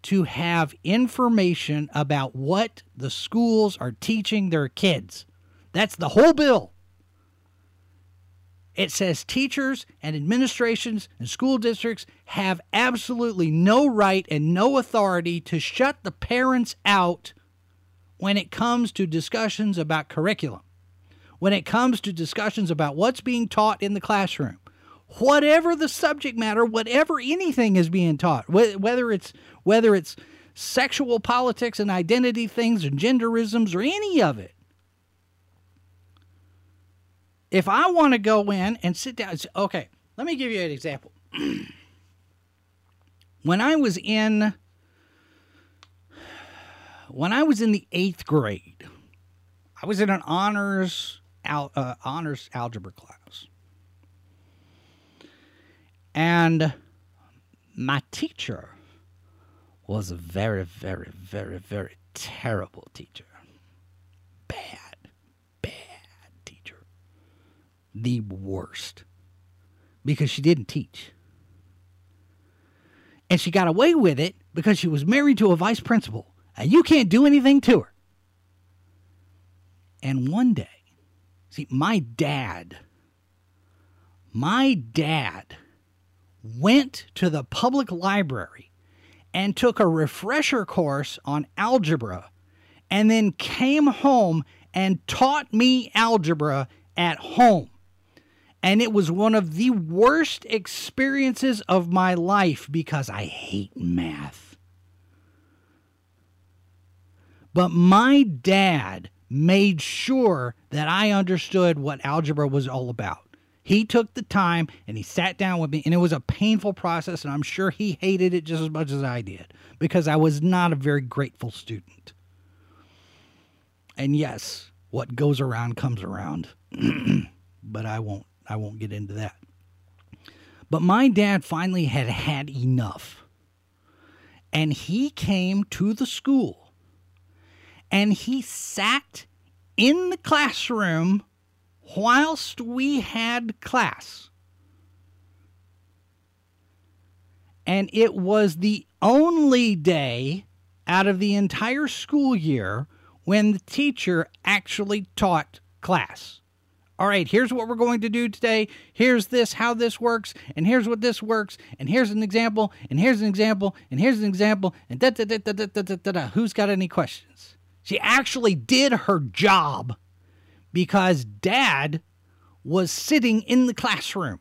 to have information about what the schools are teaching their kids. That's the whole bill. It says teachers and administrations and school districts have absolutely no right and no authority to shut the parents out when it comes to discussions about curriculum, when it comes to discussions about what's being taught in the classroom. Whatever the subject matter, whatever anything is being taught, whether it's whether it's sexual politics and identity things and genderisms or any of it, if I want to go in and sit down, okay, let me give you an example. when I was in when I was in the eighth grade, I was in an honors al- uh, honors algebra class, and my teacher was a very, very, very, very terrible teacher. Bad bad teacher. the worst because she didn't teach. And she got away with it because she was married to a vice principal, and you can't do anything to her. And one day, see, my dad, my dad went to the public library and took a refresher course on algebra and then came home and taught me algebra at home and it was one of the worst experiences of my life because I hate math. But my dad made sure that I understood what algebra was all about. He took the time and he sat down with me, and it was a painful process, and I'm sure he hated it just as much as I did because I was not a very grateful student. And yes, what goes around comes around, but I won't I won't get into that. But my dad finally had had enough. And he came to the school and he sat in the classroom whilst we had class. And it was the only day out of the entire school year when the teacher actually taught class. All right, here's what we're going to do today. Here's this, how this works, and here's what this works, and here's an example, and here's an example, and here's an example, and da da da da da da da. da. Who's got any questions? She actually did her job because dad was sitting in the classroom.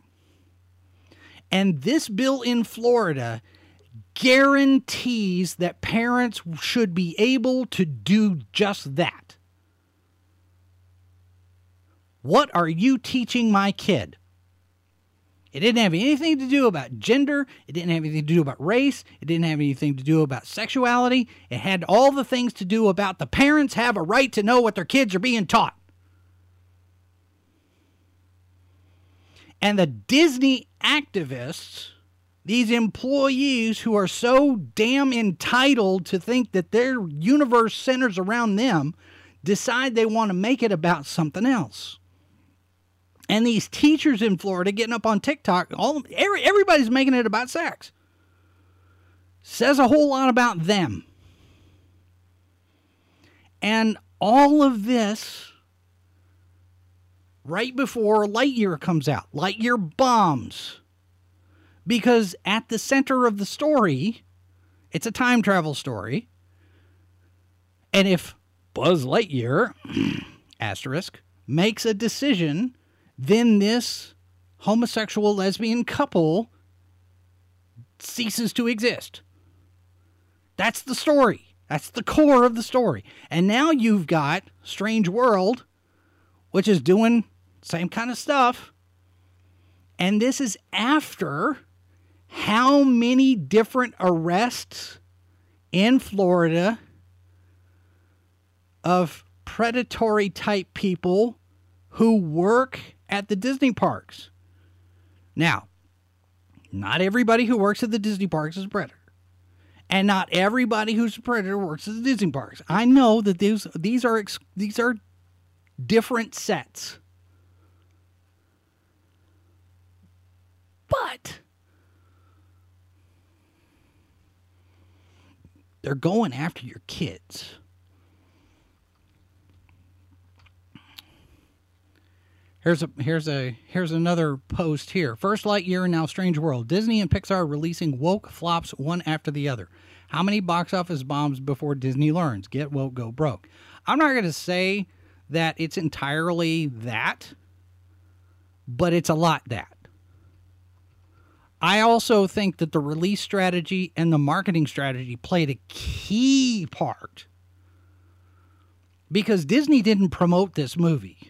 And this bill in Florida guarantees that parents should be able to do just that. What are you teaching my kid? It didn't have anything to do about gender. It didn't have anything to do about race. It didn't have anything to do about sexuality. It had all the things to do about the parents have a right to know what their kids are being taught. And the Disney activists, these employees who are so damn entitled to think that their universe centers around them, decide they want to make it about something else. And these teachers in Florida getting up on TikTok, all every, everybody's making it about sex. Says a whole lot about them. And all of this right before Lightyear comes out. Lightyear bombs. Because at the center of the story, it's a time travel story. And if Buzz Lightyear, asterisk, makes a decision, then this homosexual lesbian couple ceases to exist. That's the story. That's the core of the story. And now you've got Strange World, which is doing same kind of stuff. And this is after how many different arrests in Florida of predatory type people who work at the Disney parks. Now, not everybody who works at the Disney parks is a predator. And not everybody who's a predator works at the Disney parks. I know that these these are these are different sets. But they're going after your kids. Here's a here's a here's another post here. First Lightyear and now Strange World. Disney and Pixar releasing woke flops one after the other. How many box office bombs before Disney learns? Get woke, go broke. I'm not going to say that it's entirely that, but it's a lot that. I also think that the release strategy and the marketing strategy played a key part because Disney didn't promote this movie.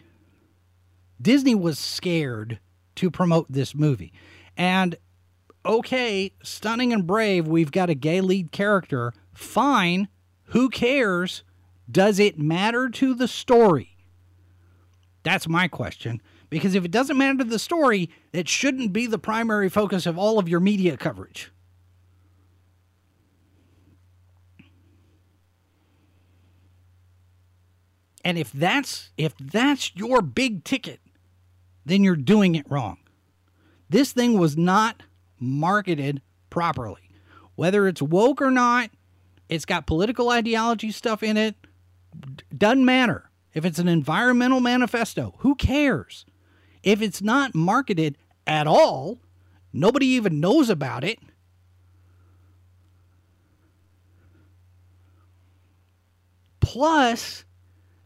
Disney was scared to promote this movie. And okay, stunning and brave, we've got a gay lead character. Fine. Who cares? Does it matter to the story? That's my question. Because if it doesn't matter to the story, it shouldn't be the primary focus of all of your media coverage. And if that's if that's your big ticket, then you're doing it wrong. This thing was not marketed properly. Whether it's woke or not, it's got political ideology stuff in it. Doesn't matter. If it's an environmental manifesto, who cares? If it's not marketed at all, nobody even knows about it. Plus,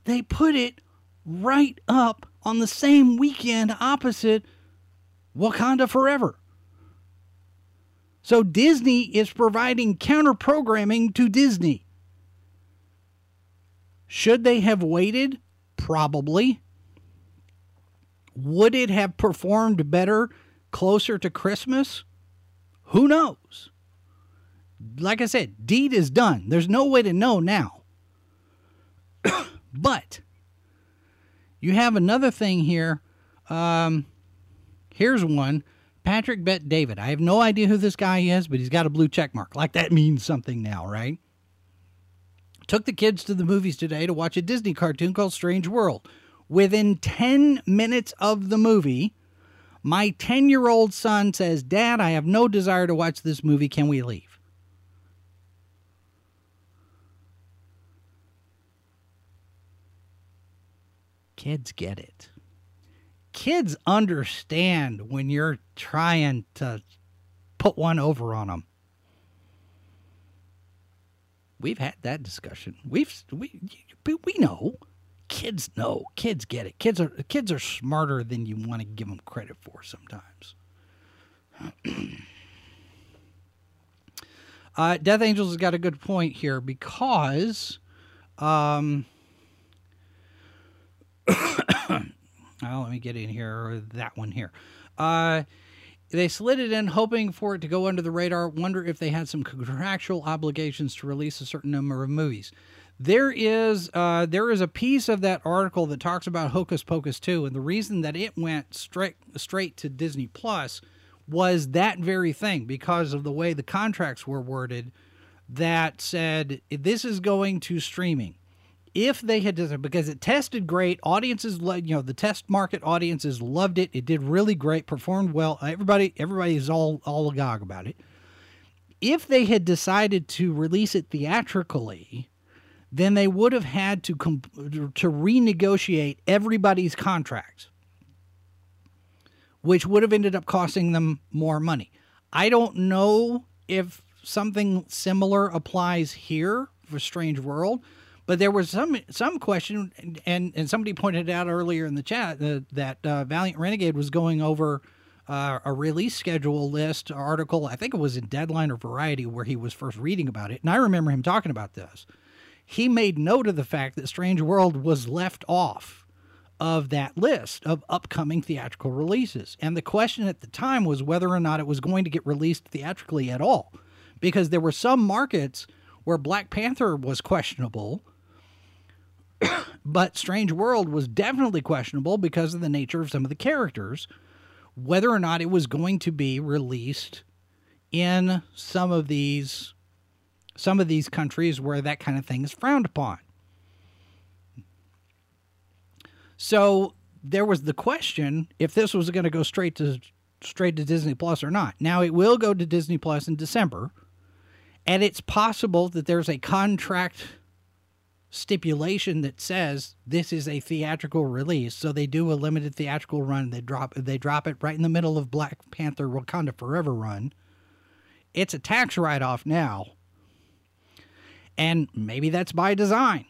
they put it right up on the same weekend opposite Wakanda Forever. So Disney is providing counter programming to Disney. Should they have waited? Probably. Would it have performed better closer to Christmas? Who knows? Like I said, deed is done. There's no way to know now. but you have another thing here. Um, here's one. Patrick Bet David. I have no idea who this guy is, but he's got a blue check mark. Like that means something now, right? Took the kids to the movies today to watch a Disney cartoon called Strange World. Within 10 minutes of the movie, my 10 year old son says, Dad, I have no desire to watch this movie. Can we leave? Kids get it. Kids understand when you're trying to put one over on them. We've had that discussion. We've we we know. Kids know. Kids get it. Kids are kids are smarter than you want to give them credit for sometimes. uh, Death Angels has got a good point here because um, oh, let me get in here. That one here. Uh, they slid it in, hoping for it to go under the radar. Wonder if they had some contractual obligations to release a certain number of movies. There is uh, there is a piece of that article that talks about Hocus Pocus 2, and the reason that it went straight straight to Disney Plus was that very thing because of the way the contracts were worded that said this is going to streaming if they had done because it tested great. Audiences you know the test market audiences loved it. It did really great performed well. Uh, everybody everybody is all all agog about it. If they had decided to release it theatrically then they would have had to comp- to renegotiate everybody's contracts which would have ended up costing them more money. I don't know if something similar applies here for strange world But there was some some question, and and somebody pointed out earlier in the chat that, that uh, Valiant Renegade was going over uh, a release schedule list article. I think it was in Deadline or Variety where he was first reading about it, and I remember him talking about this. He made note of the fact that Strange World was left off of that list of upcoming theatrical releases, and the question at the time was whether or not it was going to get released theatrically at all, because there were some markets where Black Panther was questionable but Strange World was definitely questionable because of the nature of some of the characters, whether or not it was going to be released in some of these some of these countries where that kind of thing is frowned upon. So there was the question if this was going to go straight to straight to Disney Plus or not. Now it will go to Disney Plus in December, and it's possible that there's a contract stipulation that says this is a theatrical release. So they do a limited theatrical run. They drop they drop it right in the middle of Black Panther Wakanda Forever run. It's a tax write off now. And maybe that's by design.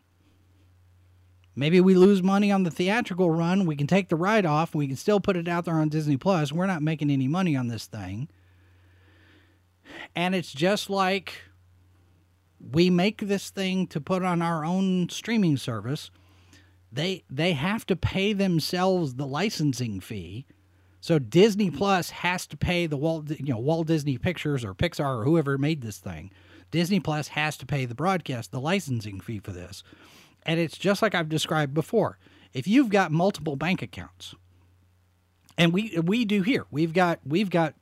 Maybe we lose money on the theatrical run. We can take the write off. We can still put it out there on Disney Plus. We're not making any money on this thing. And it's just like we make this thing to put on our own streaming service. They they have to pay themselves the licensing fee. So Disney Plus has to pay the Walt you know Walt Disney Pictures or Pixar or whoever made this thing. Disney Plus has to pay the broadcast the licensing fee for this. And it's just like I've described before. If you've got multiple bank accounts, and we we do here, we've got we've got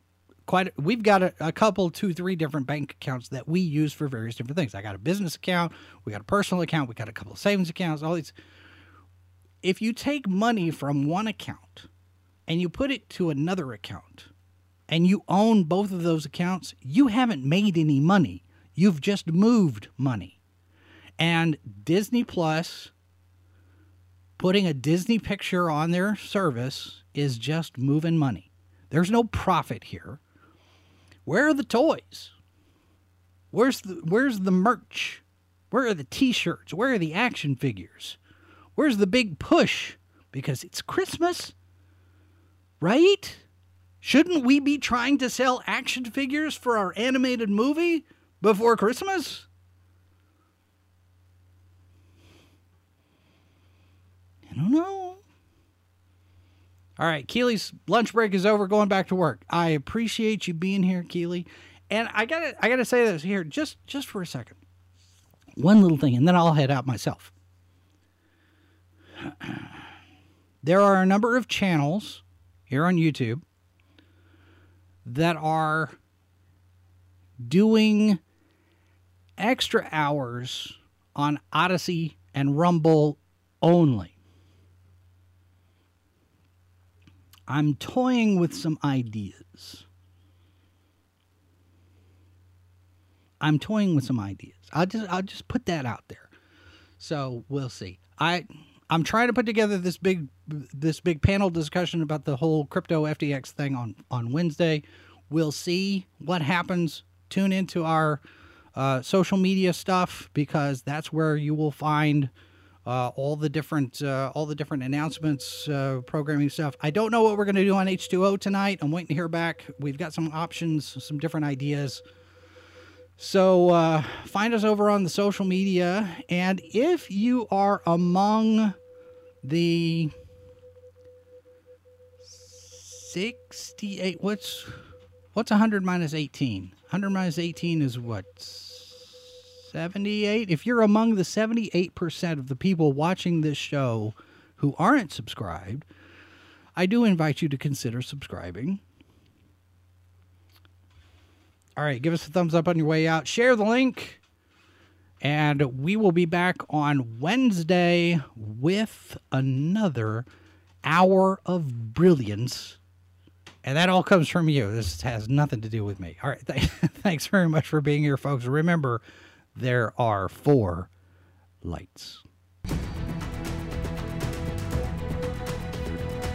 quite we've got a, a, couple two three different bank accounts that we use for various different things. I got a business account we got a personal account we got a couple of savings accounts all these. If you take money from one account and you put it to another account and you own both of those accounts you haven't made any money. You've just moved money. And disney plus putting a disney picture on their service is just moving money. There's no profit here where are the toys? Where's the where's the merch? Where are the t-shirts? Where are the action figures? Where's the big push? Because it's Christmas. Right? Shouldn't we be trying to sell action figures for our animated movie before Christmas? I don't know. All right, Keely's lunch break is over. Going back to work. I appreciate you being here, Keely. And I gotta, I gotta say this here, just, just for a second. One little thing, and then I'll head out myself. There are a number of channels here on YouTube that are doing extra hours on Odysee and Rumble only. I'm toying with some ideas. I'm toying with some ideas. I'll just I'll just put that out there. So we'll see. I I'm trying to put together this big this big panel discussion about the whole crypto FTX thing on on Wednesday. We'll see what happens. Tune into our uh, social media stuff because that's where you will find uh, all the different uh, all the different announcements, uh, programming stuff. I don't know what we're going to do on H2O tonight. I'm waiting to hear back. We've got some options, some different ideas. So uh, find us over on the social media, and if you are among the 68, what's what's 100 minus 18? 100 minus 18 is what 78. If you're among the 78% of the people watching this show who aren't subscribed, I do invite you to consider subscribing. All right, give us a thumbs up on your way out. Share the link. And we will be back on Wednesday with another hour of brilliance. And that all comes from you. This has nothing to do with me. All right. Th- thanks very much for being here, folks. Remember, there are four lights.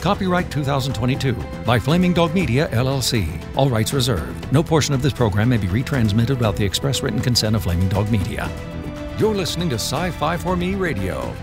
Copyright 2022 by Flaming Dog Media, LLC. All rights reserved. No portion of this program may be retransmitted without the express written consent of Flaming Dog Media. You're listening to Sci Fi for Me Radio